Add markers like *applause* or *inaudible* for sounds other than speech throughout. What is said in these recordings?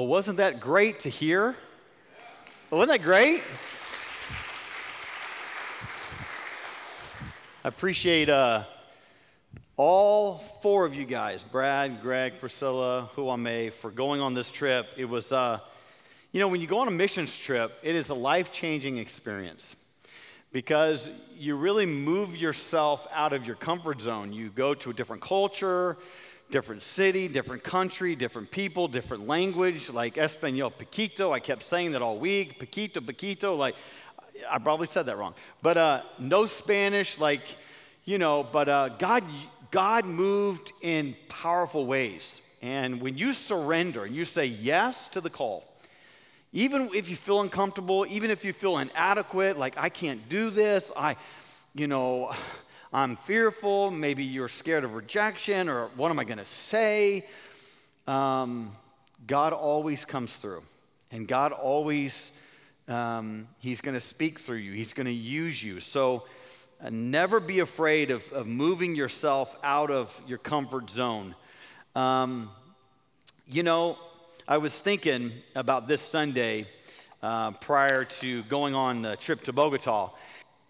Well, wasn't that great to hear? Wasn't that great? I appreciate uh, all four of you guys Brad, Greg, Priscilla, Huame for going on this trip. It was, uh, you know, when you go on a missions trip, it is a life changing experience because you really move yourself out of your comfort zone. You go to a different culture, different city, different country, different people, different language, like Espanol, Paquito. I kept saying that all week. Paquito, Paquito. Like, I probably said that wrong. But uh, no Spanish, like, you know, but uh, God, God moved in powerful ways. And when you surrender and you say yes to the call, even if you feel uncomfortable, even if you feel inadequate, like I can't do this, I, you know, I'm fearful, maybe you're scared of rejection, or what am I going to say? Um, God always comes through. And God always, um, He's going to speak through you, He's going to use you. So uh, never be afraid of, of moving yourself out of your comfort zone. Um, you know, I was thinking about this Sunday uh, prior to going on the trip to Bogota.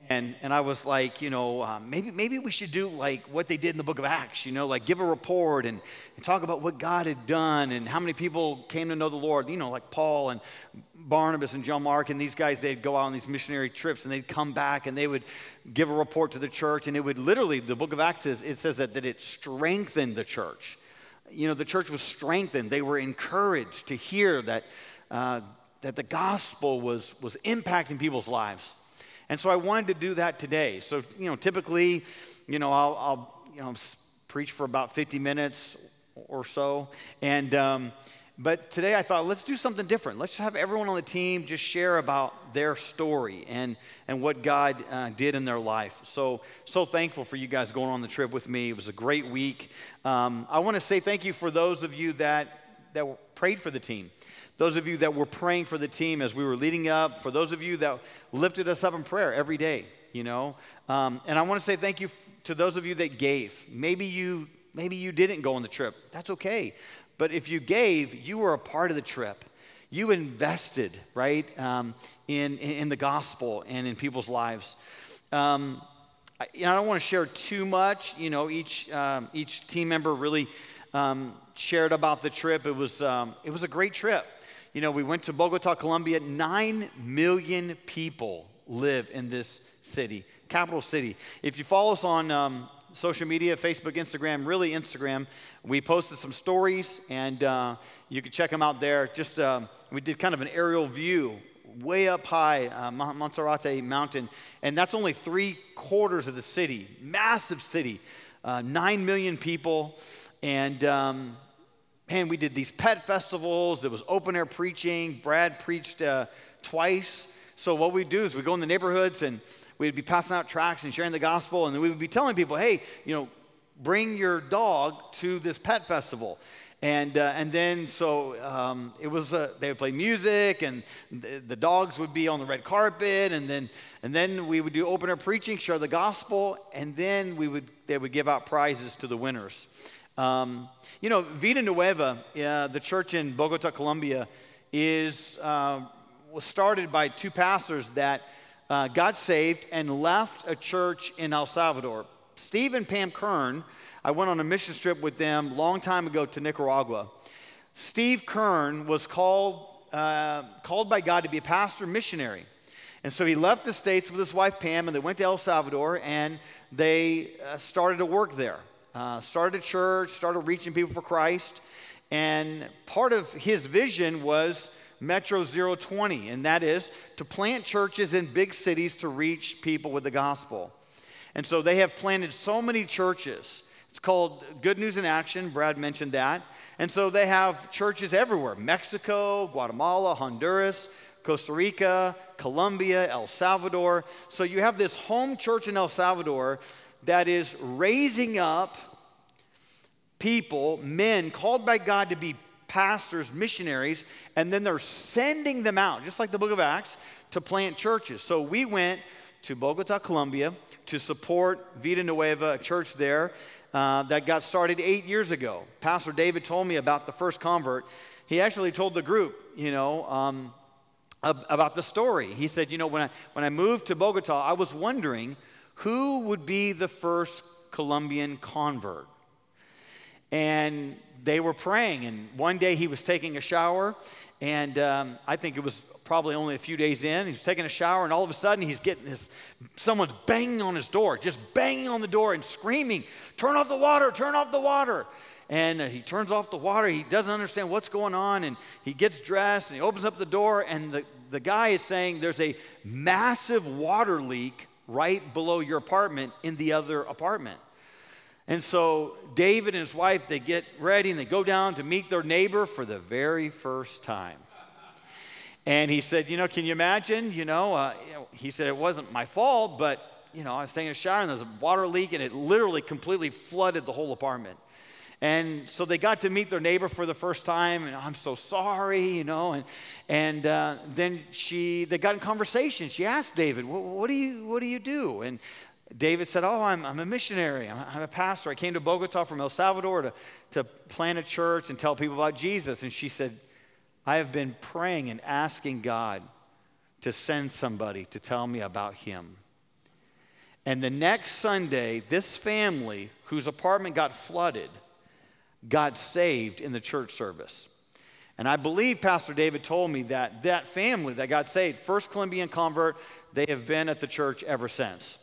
And, and I was like, you know, uh, maybe, maybe we should do like what they did in the book of Acts, you know, like give a report and, and talk about what God had done and how many people came to know the Lord, you know, like Paul and Barnabas and John Mark and these guys, they'd go out on these missionary trips and they'd come back and they would give a report to the church. And it would literally, the book of Acts says, it says that, that it strengthened the church. You know, the church was strengthened. They were encouraged to hear that, uh, that the gospel was, was impacting people's lives. And so I wanted to do that today. So, you know, typically, you know, I'll, I'll you know, preach for about 50 minutes or so. And, um, but today I thought, let's do something different. Let's have everyone on the team just share about their story and, and what God uh, did in their life. So, so thankful for you guys going on the trip with me. It was a great week. Um, I want to say thank you for those of you that, that prayed for the team. Those of you that were praying for the team as we were leading up, for those of you that lifted us up in prayer every day, you know. Um, and I want to say thank you f- to those of you that gave. Maybe you, maybe you didn't go on the trip. That's okay. But if you gave, you were a part of the trip. You invested, right, um, in, in the gospel and in people's lives. Um, I, you know, I don't want to share too much. You know, each, um, each team member really um, shared about the trip. It was, um, it was a great trip you know, we went to Bogota, Colombia. Nine million people live in this city, capital city. If you follow us on um, social media, Facebook, Instagram, really Instagram, we posted some stories and uh, you can check them out there. Just, uh, we did kind of an aerial view way up high, uh, Monserrate Mountain, and that's only three quarters of the city, massive city, uh, nine million people. And um, man, we did these pet festivals. There was open air preaching. Brad preached uh, twice. So what we do is we go in the neighborhoods and we'd be passing out tracts and sharing the gospel, and then we would be telling people, hey, you know, bring your dog to this pet festival. And, uh, and then, so um, it was, uh, they would play music, and the, the, dogs would be on the red carpet, and then, and then we would do open air preaching, share the gospel, and then we would, they would give out prizes to the winners. Um, you know, Vida Nueva, uh, the church in Bogota, Colombia, is uh, was started by two pastors that uh, got saved and left a church in El Salvador. Steve and Pam Kern, I went on a mission trip with them a long time ago to Nicaragua. Steve Kern was called, uh, called by God to be a pastor missionary. And so he left the States with his wife Pam and they went to El Salvador and they uh, started to work there uh, started a church, started reaching people for Christ. And part of his vision was Metro 020, and that is to plant churches in big cities to reach people with the gospel. And so they have planted so many churches. It's called Good News in Action. Brad mentioned that. And so they have churches everywhere Mexico, Guatemala, Honduras, Costa Rica, Colombia, El Salvador. So you have this home church in El Salvador that is raising up people, men called by God to be pastors, missionaries, and then they're sending them out, just like the book of Acts, to plant churches. So we went to Bogota, Colombia, to support Vida Nueva, a church there uh, that got started eight years ago. Pastor David told me about the first convert. he actually told the group, you know, um, about the story. He said, you know, when I, when I moved to Bogota, I was wondering who would be the first Colombian convert. And they were praying, and one day he was taking a shower, and um, I think it was probably only a few days in. He was taking a shower, and all of a sudden he's getting this someone's banging on his door, just banging on the door and screaming, Turn off the water, turn off the water. And uh, he turns off the water. He doesn't understand what's going on, and he gets dressed and he opens up the door, and the, the guy is saying, There's a massive water leak right below your apartment in the other apartment. And so David and his wife, they get ready and they go down to meet their neighbor for the very first time. And he said, You know, can you imagine? You know, uh, you know, he said, It wasn't my fault, but, you know, I was taking a shower and there was a water leak and it literally completely flooded the whole apartment. And so they got to meet their neighbor for the first time, and I'm so sorry, you know. And, and uh, then she, they got in conversation. She asked David, what, do you, what do you do? And David said, Oh, I'm, I'm a missionary. I'm, I'm, a pastor. I came to Bogota from El Salvador to, to plant a church and tell people about Jesus. And she said, I have been praying and asking God to send somebody to tell me about him. And the next Sunday, this family whose apartment got flooded got saved in the church service. And I believe Pastor David told me that that family that got saved, First Colombian convert, they have been at the church ever since.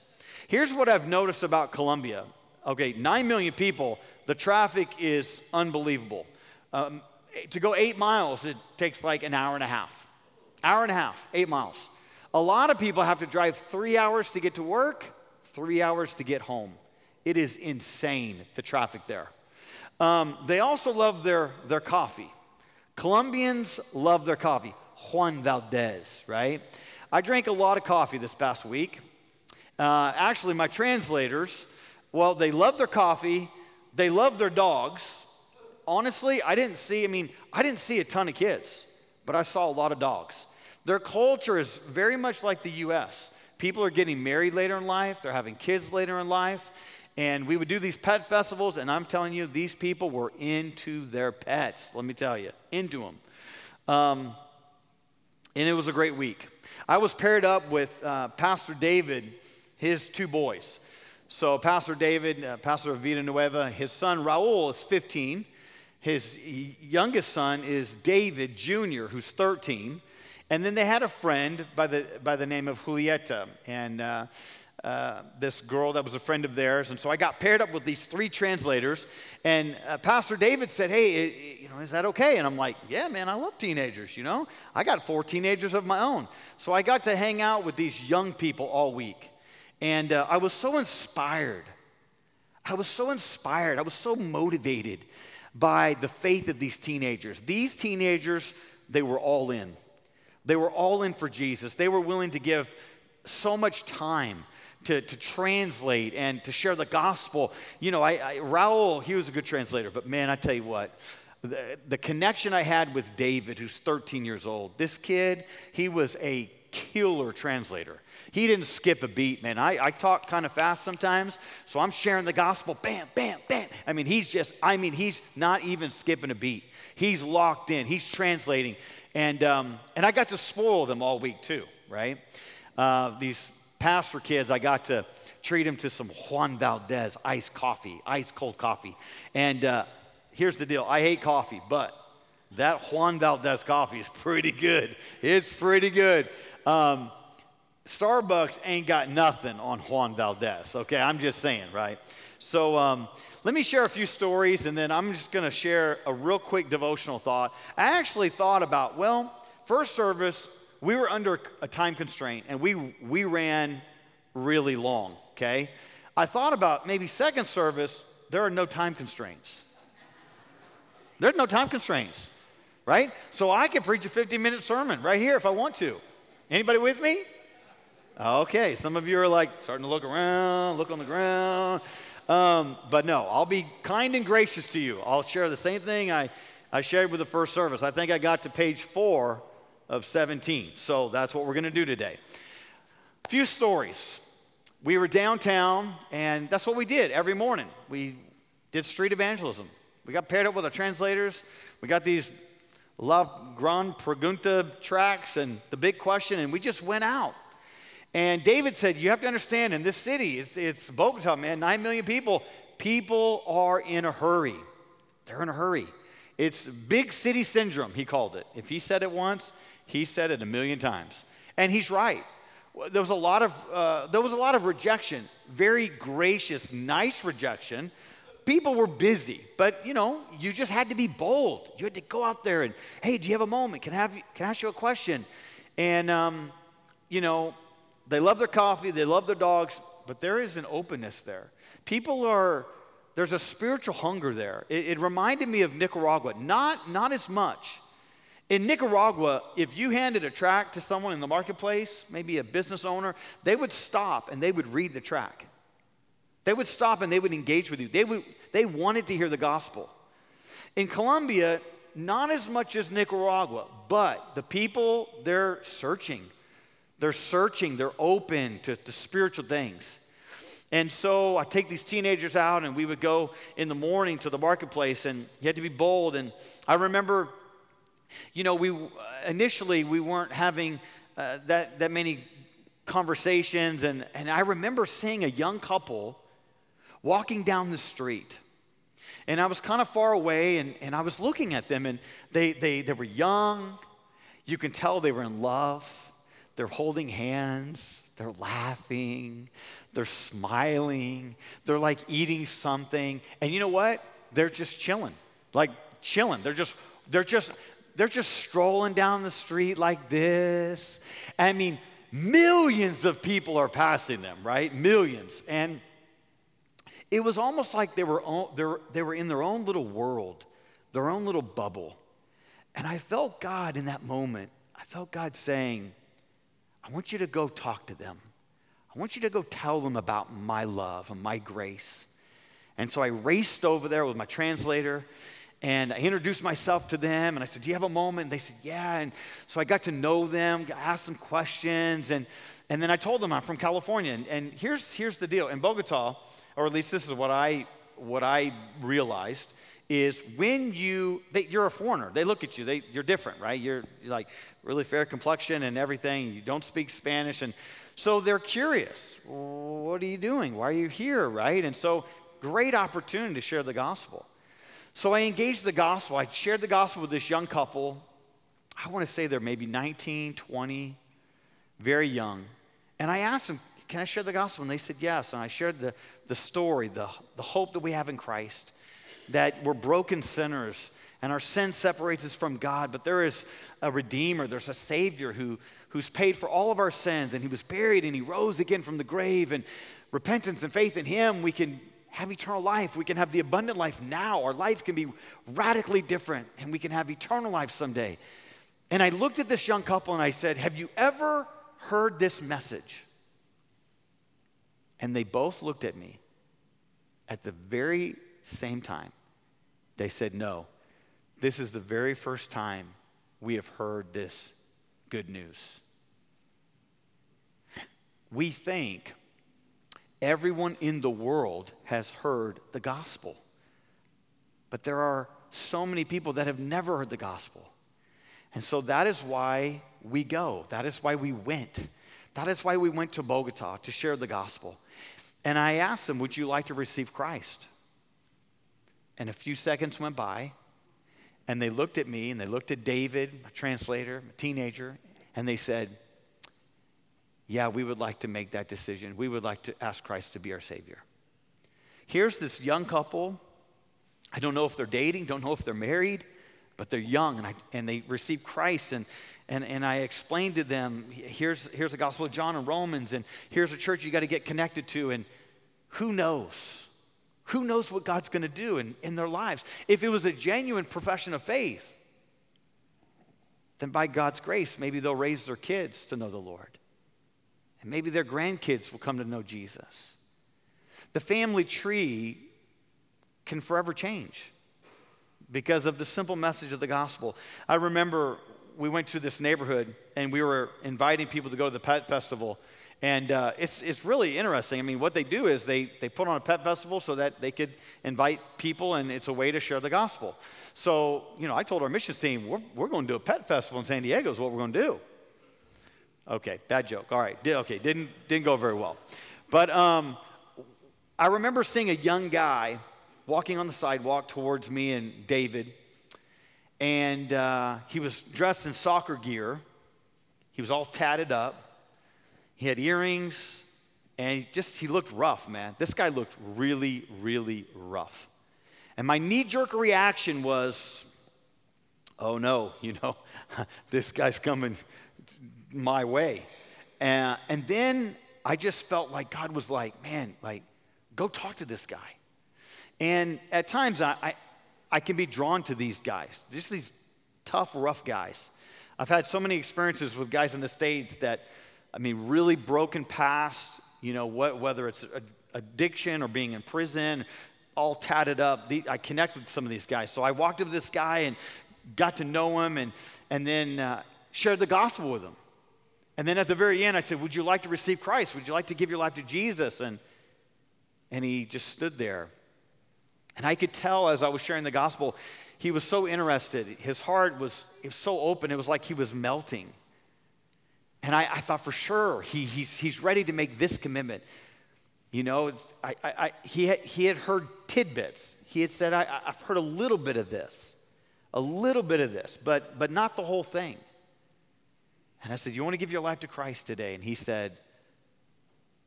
Here's what I've noticed about Colombia. Okay, 9 million people, the traffic is unbelievable. Um, to go eight miles, it takes like an hour and a half. Hour and a half, eight miles. A lot of people have to drive three hours to get to work, three hours to get home. It is insane, the traffic there. Um, they also love their, their coffee. Colombians love their coffee. Juan Valdez, right? I drank a lot of coffee this past week. Uh, actually, my translators, well, they love their coffee, they love their dogs. Honestly, I didn't see, I mean, I didn't see a ton of kids, but I saw a lot of dogs. Their culture is very much like the US. People are getting married later in life, they're having kids later in life. And we would do these pet festivals, and I'm telling you, these people were into their pets, let me tell you, into them. Um, and it was a great week. I was paired up with uh, Pastor David his two boys. So, Pastor David, uh, pastor of Nueva, his son Raul is 15. His youngest son is David Jr., who's 13. And then they had a friend by the, by the name of Julieta. And uh, uh, this girl that was a friend of theirs. And so I got paired up with these three translators. And uh, Pastor David said, Hey, you know, is that okay? And I'm like, Yeah, man, I love teenagers, you know? I got four teenagers of my own. So I got to hang out with these young people all week. And uh, I was so inspired. I was so inspired. I was so motivated by the faith of these teenagers. These teenagers, they were all in. They were all in for Jesus. They were willing to give so much time to, to translate and to share the gospel. You know, I, I, Raul, he was a good translator, but man, I tell you what, the, the connection I had with David, who's 13 years old, this kid, he was a killer translator. He didn't skip a beat, man. I, I talk kind of fast sometimes, so I'm sharing the gospel, bam, bam, bam. I mean, he's just, I mean, he's not even skipping a beat. He's locked in, he's translating. And, um, and I got to spoil them all week too, right? Uh, these pastor kids, I got to treat them to some Juan Valdez iced coffee, ice cold coffee. And uh, here's the deal I hate coffee, but that Juan Valdez coffee is pretty good. It's pretty good. Um, Starbucks ain't got nothing on Juan Valdez, okay? I'm just saying, right? So um, let me share a few stories and then I'm just gonna share a real quick devotional thought. I actually thought about, well, first service, we were under a time constraint and we, we ran really long, okay? I thought about maybe second service, there are no time constraints. There's no time constraints, right? So I can preach a 50 minute sermon right here if I want to. Anybody with me? Okay, some of you are like starting to look around, look on the ground. Um, but no, I'll be kind and gracious to you. I'll share the same thing I, I shared with the first service. I think I got to page four of 17. So that's what we're going to do today. A few stories. We were downtown, and that's what we did every morning. We did street evangelism. We got paired up with our translators. We got these La Gran Pregunta tracks and the big question, and we just went out. And David said, You have to understand, in this city, it's, it's Bogota, man, nine million people. People are in a hurry. They're in a hurry. It's big city syndrome, he called it. If he said it once, he said it a million times. And he's right. There was a lot of, uh, there was a lot of rejection, very gracious, nice rejection. People were busy, but you know, you just had to be bold. You had to go out there and, hey, do you have a moment? Can I, have can I ask you a question? And, um, you know, they love their coffee, they love their dogs, but there is an openness there. People are, there's a spiritual hunger there. It, it reminded me of Nicaragua, not, not as much. In Nicaragua, if you handed a tract to someone in the marketplace, maybe a business owner, they would stop and they would read the tract. They would stop and they would engage with you. They, would, they wanted to hear the gospel. In Colombia, not as much as Nicaragua, but the people, they're searching. They're searching, they're open to, to spiritual things. And so I take these teenagers out, and we would go in the morning to the marketplace, and you had to be bold. And I remember, you know, we initially we weren't having uh, that that many conversations, and and I remember seeing a young couple walking down the street, and I was kind of far away, and and I was looking at them, and they they they were young. You can tell they were in love. They're holding hands, they're laughing, they're smiling, they're like eating something. And you know what? They're just chilling. Like chilling. They're just they're just they're just strolling down the street like this. I mean, millions of people are passing them, right? Millions. And it was almost like they were, they were, they were in their own little world, their own little bubble. And I felt God in that moment. I felt God saying, I want you to go talk to them. I want you to go tell them about my love and my grace. And so I raced over there with my translator and I introduced myself to them and I said, Do you have a moment? And they said, Yeah. And so I got to know them, asked them questions, and, and then I told them I'm from California. And, and here's, here's the deal in Bogota, or at least this is what I, what I realized, is when you, they, you're a foreigner, they look at you, they, you're different, right? You're, you're like really fair complexion and everything, you don't speak Spanish. And so they're curious. What are you doing? Why are you here, right? And so, great opportunity to share the gospel. So I engaged the gospel. I shared the gospel with this young couple. I want to say they're maybe 19, 20, very young. And I asked them, Can I share the gospel? And they said yes. And I shared the, the story, the, the hope that we have in Christ that we're broken sinners and our sin separates us from God, but there is a Redeemer, there's a Savior who, who's paid for all of our sins, and He was buried and He rose again from the grave. And repentance and faith in Him, we can have eternal life. We can have the abundant life now. Our life can be radically different, and we can have eternal life someday. And I looked at this young couple and I said, Have you ever heard this message? And they both looked at me at the very same time. They said, No, this is the very first time we have heard this good news. We think everyone in the world has heard the gospel, but there are so many people that have never heard the gospel. And so that is why we go. That is why we went. That is why we went to Bogota to share the gospel. And I asked them, Would you like to receive Christ? And a few seconds went by, and they looked at me and they looked at David, a translator, a teenager, and they said, Yeah, we would like to make that decision. We would like to ask Christ to be our Savior. Here's this young couple. I don't know if they're dating, don't know if they're married, but they're young and, I, and they receive Christ. And, and, and I explained to them here's, here's the Gospel of John and Romans, and here's a church you got to get connected to. And who knows? Who knows what God's going to do in, in their lives? If it was a genuine profession of faith, then by God's grace, maybe they'll raise their kids to know the Lord. And maybe their grandkids will come to know Jesus. The family tree can forever change because of the simple message of the gospel. I remember we went to this neighborhood and we were inviting people to go to the pet festival And uh, it's, it's really interesting. I mean, what they do is they, they put on a pet festival so that they could invite people, and it's a way to share the gospel. So, you know, I told our missions team, we're, we're going to do a pet festival in San Diego, is what we're going to do. Okay, bad joke. All right, did, okay, didn't, didn't go very well. But um, I remember seeing a young guy walking on the sidewalk towards me and David, and uh, he was dressed in soccer gear. He was all tatted up. He had earrings, and he just he looked rough, man. This guy looked really, really rough. And my knee-jerk reaction was, "Oh no, *laughs* you know, this guy's coming my way." And, and then I just felt like God was like, "Man, like, go talk to this guy." And at times, I, I, I can be drawn to these guys, just these tough, rough guys. I've had so many experiences with guys in the States that I mean, really broken past, you know, what, whether it's addiction or being in prison, all tatted up. The, I connected with some of these guys. So I walked up to this guy and got to know him and, and then uh, shared the gospel with him. And then at the very end, I said, Would you like to receive Christ? Would you like to give your life to Jesus? And, and he just stood there. And I could tell as I was sharing the gospel, he was so interested. His heart was, was so open, it was like he was melting. And I, I thought for sure he, he's, he's ready to make this commitment. You know, I, I, he, had, he had heard tidbits. He had said, I, I've heard a little bit of this, a little bit of this, but, but not the whole thing. And I said, You want to give your life to Christ today? And he said,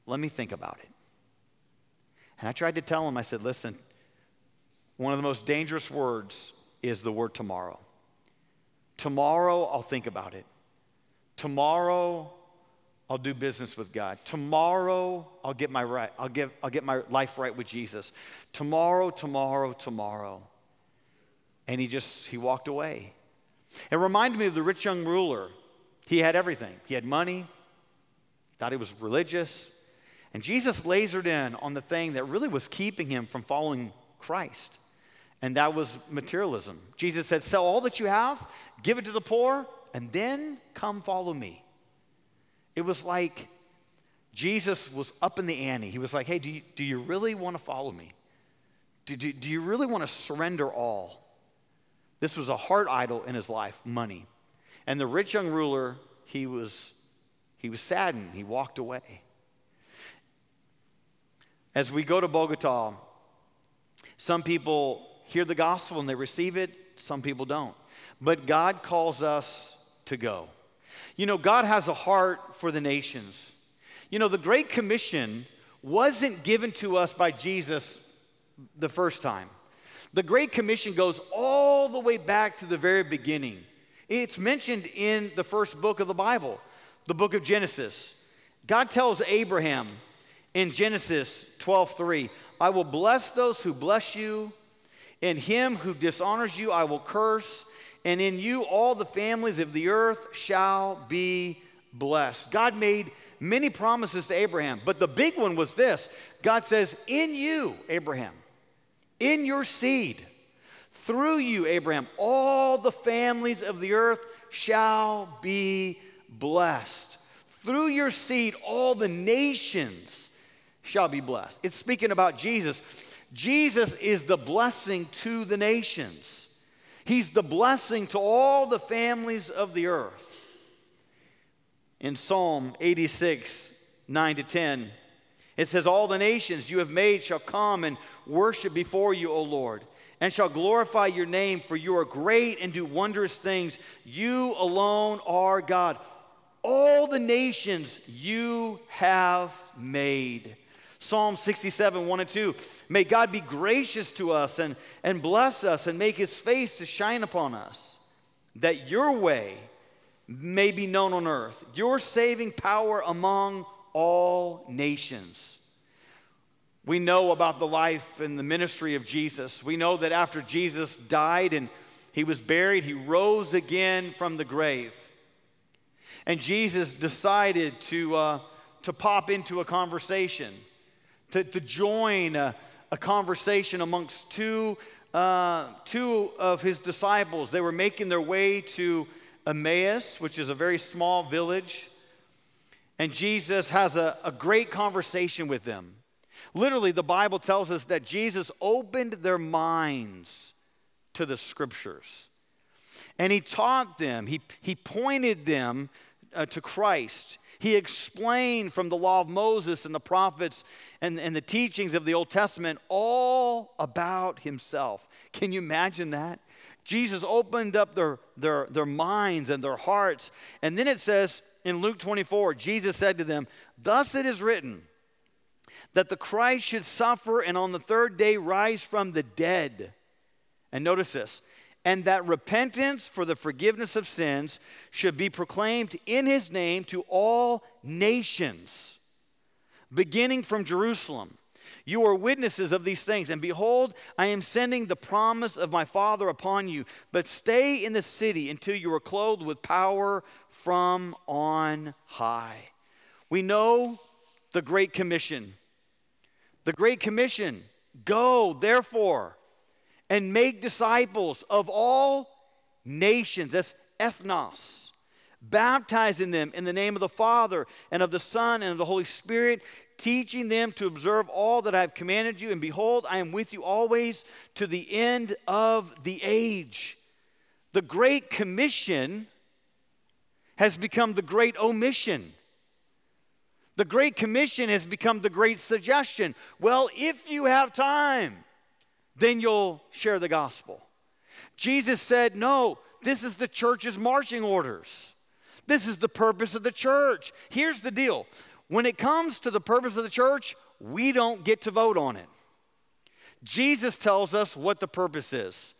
Let me think about it. And I tried to tell him, I said, Listen, one of the most dangerous words is the word tomorrow. Tomorrow, I'll think about it. Tomorrow, I'll do business with God. Tomorrow, I'll get my right. I'll get, I'll get my life right with Jesus. Tomorrow, tomorrow, tomorrow. And he just, he walked away. It reminded me of the rich young ruler. He had everything. He had money, thought he was religious. And Jesus lasered in on the thing that really was keeping him from following Christ. And that was materialism. Jesus said, Sell all that you have, give it to the poor, and then come follow me. It was like Jesus was up in the ante. He was like, hey, do you, do you really want to follow me? Do, do, do you really want to surrender all? This was a heart idol in his life, money. And the rich young ruler, he was, he was saddened. He walked away. As we go to Bogota, some people hear the gospel and they receive it, some people don't. But God calls us to go. You know, God has a heart for the nations. You know, the Great Commission wasn't given to us by Jesus the first time. The Great Commission goes all the way back to the very beginning. It's mentioned in the first book of the Bible, the book of Genesis. God tells Abraham in Genesis 12:3, "I will bless those who bless you, and him who dishonors you I will curse, and in you all the families of the earth shall be blessed. God made many promises to Abraham, but the big one was this God says, In you, Abraham, in your seed, through you, Abraham, all the families of the earth shall be blessed. Through your seed, all the nations shall be blessed. It's speaking about Jesus. Jesus is the blessing to the nations. He's the blessing to all the families of the earth. In Psalm 86, 9 to 10, it says, All the nations you have made shall come and worship before you, O Lord, and shall glorify your name, for you are great and do wondrous things. You alone are God. All the nations you have made. Psalm 67, 1 and 2. May God be gracious to us and, and bless us and make his face to shine upon us, that your way may be known on earth, your saving power among all nations. We know about the life and the ministry of Jesus. We know that after Jesus died and he was buried, he rose again from the grave. And Jesus decided to, uh, to pop into a conversation to, to join a, a conversation amongst two, uh, two of his disciples. They were making their way to Emmaus, which is a very small village. and Jesus has a, a great conversation with them. Literally, the Bible tells us that Jesus opened their minds to the scriptures. And he taught them, he, he pointed them uh, to Christ. He explained from the law of Moses and the prophets and, and the teachings of the Old Testament all about himself. Can you imagine that? Jesus opened up their, their, their minds and their hearts. And then it says, in Luke 24, Jesus said to them, Thus it is written that the Christ should suffer and on the third day rise from the dead. And notice this, and that repentance for the forgiveness of sins should be proclaimed in his name to all nations, beginning from Jerusalem. You are witnesses of these things. And behold, I am sending the promise of my Father upon you. But stay in the city until you are clothed with power from on high. We know the Great Commission. The Great Commission go, therefore, and make disciples of all nations. That's ethnos baptizing them in the name of the Father and of the Son and of the Holy Spirit, teaching them to observe all that I have commanded you. And behold, I am with you always to the end of the age. The Great Commission has become the Great Omission. The Great Commission has become the Great Suggestion. Well, if you have time, then you'll share the gospel. Jesus said, No, this is the church's marching orders. This is the purpose of the church. Here's the deal when it comes to the purpose of the church, we don't get to vote on it. Jesus tells us what the purpose is.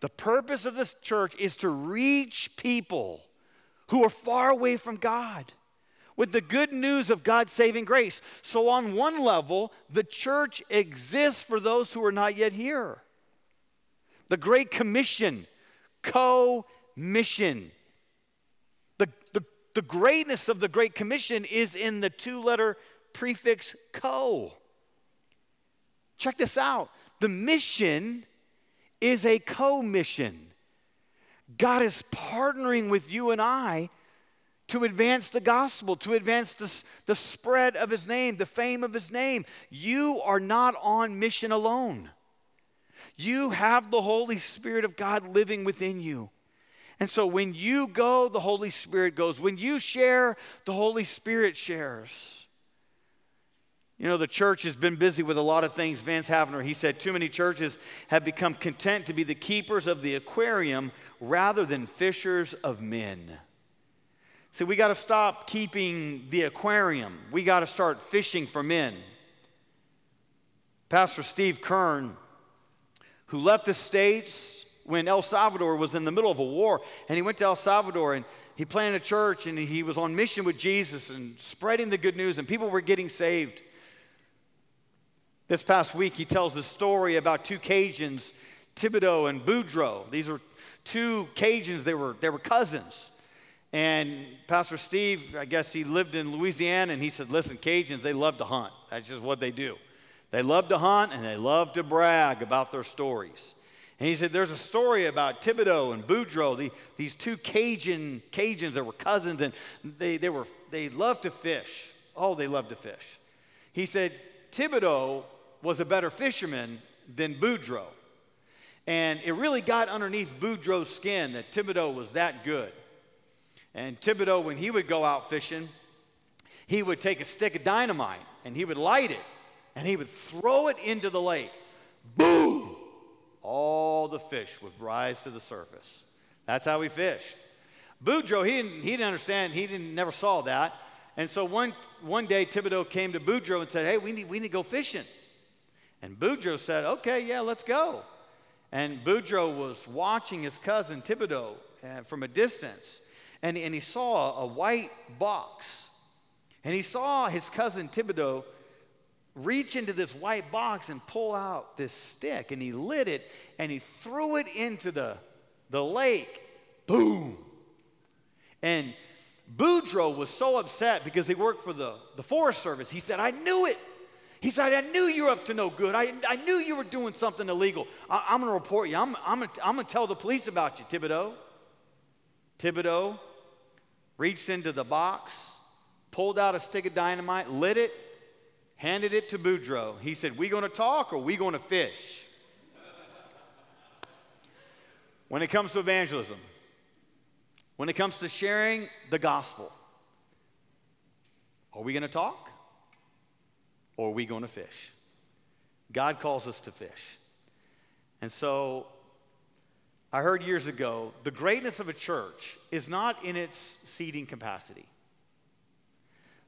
The purpose of this church is to reach people who are far away from God with the good news of God's saving grace. So, on one level, the church exists for those who are not yet here. The Great Commission, co mission. The the greatness of the Great Commission is in the two letter prefix co. Check this out the mission is a co mission. God is partnering with you and I to advance the gospel, to advance the, the spread of his name, the fame of his name. You are not on mission alone. You have the Holy Spirit of God living within you. And so when you go, the Holy Spirit goes. When you share, the Holy Spirit shares. You know, the church has been busy with a lot of things. Vance Havner, he said, too many churches have become content to be the keepers of the aquarium rather than fishers of men. See, we got to stop keeping the aquarium. We got to start fishing for men. Pastor Steve Kern, who left the States when El Salvador was in the middle of a war, and he went to El Salvador and he planted a church and he was on mission with Jesus and spreading the good news, and people were getting saved. This past week, he tells a story about two Cajuns, Thibodeau and Boudreaux. These are two Cajuns, they were, they were cousins. And Pastor Steve, I guess he lived in Louisiana, and he said, Listen, Cajuns, they love to hunt. That's just what they do. They love to hunt and they love to brag about their stories. And he said, There's a story about Thibodeau and Boudreaux, the, these two Cajun Cajuns that were cousins, and they, they, were, they loved to fish. Oh, they loved to fish. He said, Thibodeau was a better fisherman than Boudreaux. And it really got underneath Boudreaux's skin that Thibodeau was that good. And Thibodeau, when he would go out fishing, he would take a stick of dynamite and he would light it and he would throw it into the lake. Boom! all the fish would rise to the surface. That's how he fished. Boudreaux, he didn't, he didn't understand, he didn't, never saw that. And so one, one day, Thibodeau came to Boudreaux and said, Hey, we need, we need to go fishing. And Boudreaux said, Okay, yeah, let's go. And Boudreaux was watching his cousin Thibodeau uh, from a distance, and, and he saw a white box. And he saw his cousin Thibodeau reach into this white box and pull out this stick. And he lit it and he threw it into the, the lake. Boom. And Boudreaux was so upset because he worked for the, the Forest Service. He said, I knew it. He said, I knew you were up to no good. I, I knew you were doing something illegal. I, am going to report you. I'm, I'm going to tell the police about you, Thibodeau. Thibodeau reached into the box, pulled out a stick of dynamite, lit it, handed it to Boudreaux. He said, We gonna talk or we gonna fish? when it comes to evangelism, when it comes to sharing the gospel, are we gonna talk or are we gonna fish? God calls us to fish. And so I heard years ago the greatness of a church is not in its seating capacity.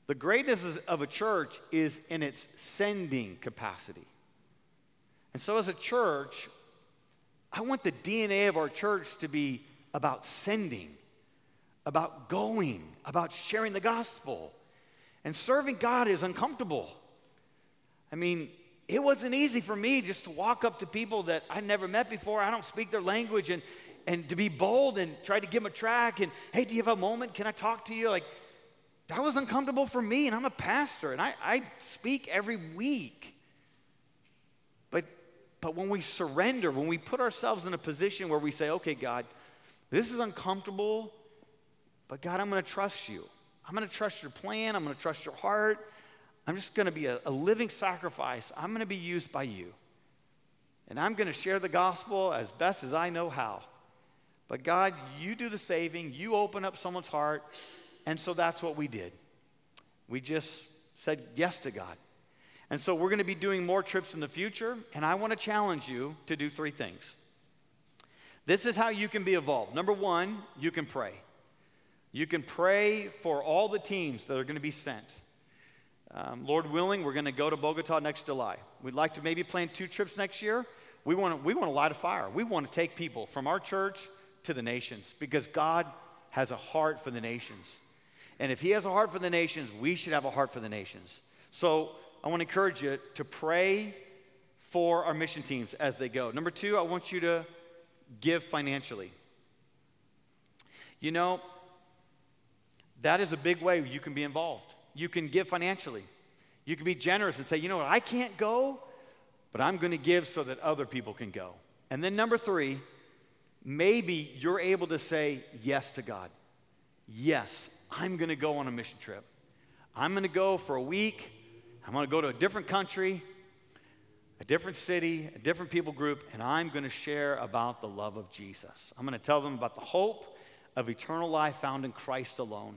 The greatness of a church is in its sending capacity. And so, as a church, I want the DNA of our church to be about sending, about going, about sharing the gospel. And serving God is uncomfortable. I mean, it wasn't easy for me just to walk up to people that I never met before. I don't speak their language and, and to be bold and try to give them a track and, hey, do you have a moment? Can I talk to you? Like, that was uncomfortable for me, and I'm a pastor, and I, I speak every week. But, but when we surrender, when we put ourselves in a position where we say, okay, God, this is uncomfortable, but God, I'm going to trust you. I'm going to trust your plan. I'm going to trust your heart. I'm just going to be a, a living sacrifice. I'm going to be used by you. And I'm going to share the gospel as best as I know how. But God, you do the saving, you open up someone's heart. And so that's what we did. We just said yes to God. And so we're going to be doing more trips in the future. And I want to challenge you to do three things. This is how you can be involved. Number one, you can pray. You can pray for all the teams that are going to be sent. Um, Lord willing, we're going to go to Bogota next July. We'd like to maybe plan two trips next year. We want to, we want to light a fire. We want to take people from our church to the nations because God has a heart for the nations. And if He has a heart for the nations, we should have a heart for the nations. So I want to encourage you to pray for our mission teams as they go. Number two, I want you to give financially. You know, that is a big way you can be involved you can give financially. You can be generous and say, you know what, I can't go, but I'm going to give so that other people can go. And then number three, maybe you're able to say yes to God. Yes, I'm going to go on a mission trip. I'm going to go for a week. I'm going to go to a different country, a different city, a different people group, and I'm going to share about the love of Jesus. I'm going to tell them about the hope of eternal life found in Christ alone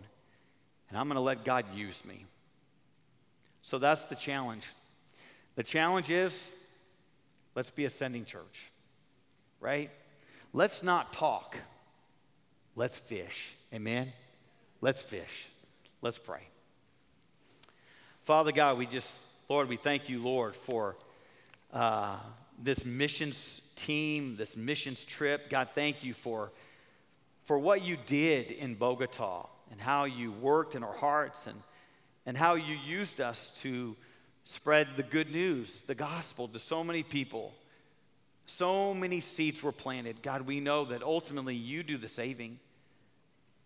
and I'm going to let God use me. So that's the challenge. The challenge is let's be ascending church, right? Let's not talk, let's fish. Amen? Let's fish. Let's pray. Father God, we just, Lord, we thank you, Lord, for uh, this missions team, this missions trip. God, thank you for, for what you did in Bogota and how you worked in our hearts and, and how you used us to spread the good news, the gospel to so many people. So many seeds were planted. God, we know that ultimately you do the saving.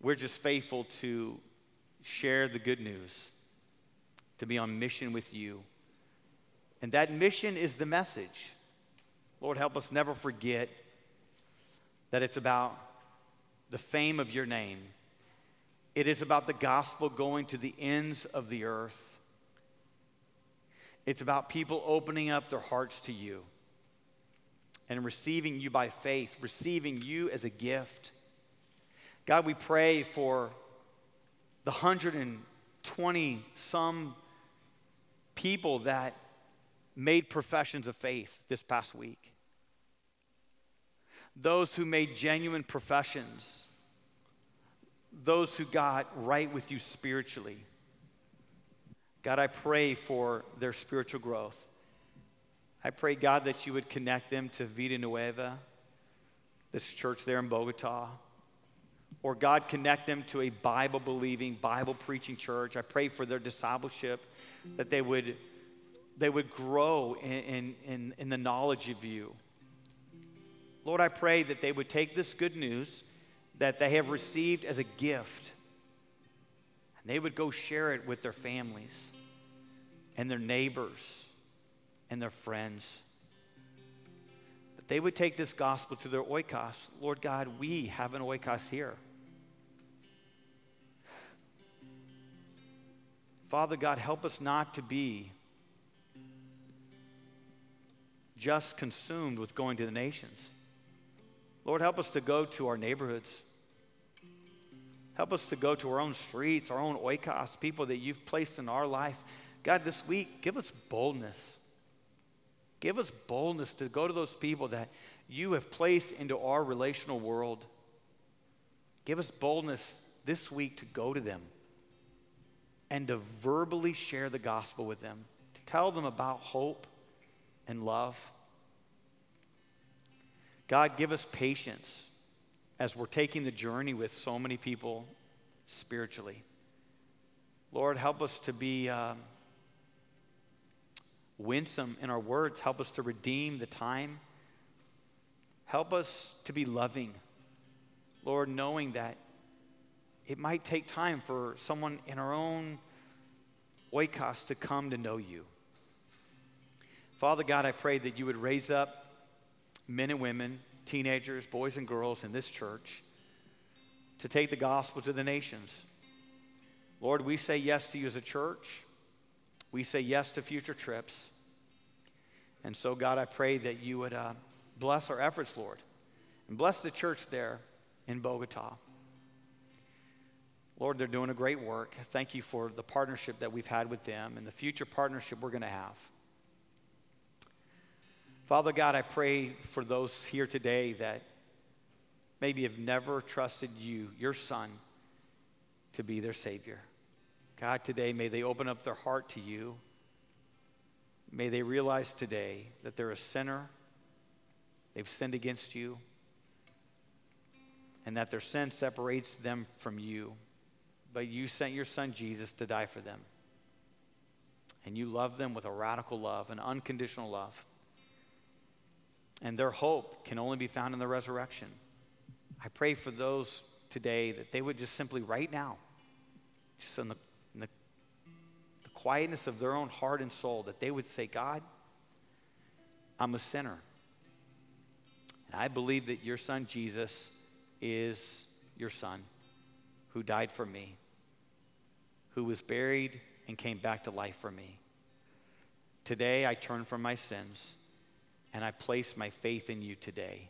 We're just faithful to share the good news, to be on mission with you. And that mission is the message. Lord, help us never forget that it's about the fame of your name it is about the gospel going to the ends of the earth. It's about people opening up their hearts to you and receiving you by faith, receiving you as a gift. God, we pray for the 120 some people that made professions of faith this past week. Those who made genuine professions those who got right with you spiritually. God, I pray for their spiritual growth. I pray, God, that you would connect them to Vida Nueva, this church there in Bogota. Or, God, connect them to a Bible believing, Bible preaching church. I pray for their discipleship, that they would, they would grow in, in, in the knowledge of you. Lord, I pray that they would take this good news that they have received as a gift. And they would go share it with their families and their neighbors and their friends. That they would take this gospel to their oikos. Lord God, we have an oikos here. Father God, help us not to be just consumed with going to the nations. Lord, help us to go to our neighborhoods. Help us to go to our own streets, our own oikos, people that you've placed in our life. God, this week, give us boldness. Give us boldness to go to those people that you have placed into our relational world. Give us boldness this week to go to them and to verbally share the gospel with them, to tell them about hope and love. God, give us patience as we're taking the journey with so many people spiritually. Lord, help us to be um, winsome in our words. Help us to redeem the time. Help us to be loving. Lord, knowing that it might take time for someone in our own oikos to come to know you. Father God, I pray that you would raise up men and women, teenagers, boys and girls in this church to take the gospel to the nations. Lord, we say yes to you as a church. We say yes to future trips. And so, God, I pray that you would uh, bless our efforts, Lord, and bless the church there in Bogota. Lord, they're doing a great work. Thank you for the partnership that we've had with them and the future partnership we're going to have. Father God, I pray for those here today that maybe have never trusted you, your Son, to be their Savior. God, today may they open up their heart to you. May they realize today that they're a sinner, they've sinned against you, and that their sin separates them from you. But you sent your Son Jesus to die for them. And you love them with a radical love, an unconditional love. And their hope can only be found in the resurrection. I pray for those today that they would just simply, right now, just in the, in the, the quietness of their own heart and soul, that they would say, God, I'm a sinner. And I believe that your son Jesus is your son who died for me, who was buried and came back to life for me. Today I turn from my sins and I place my faith in you today.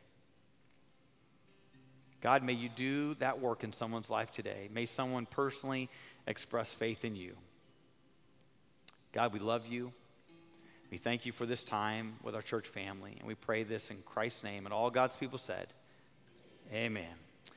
God, may you do that work in someone's life today. May someone personally express faith in you. God, we love you. We thank you for this time with our church family, and we pray this in Christ's name. And all God's people said, Amen.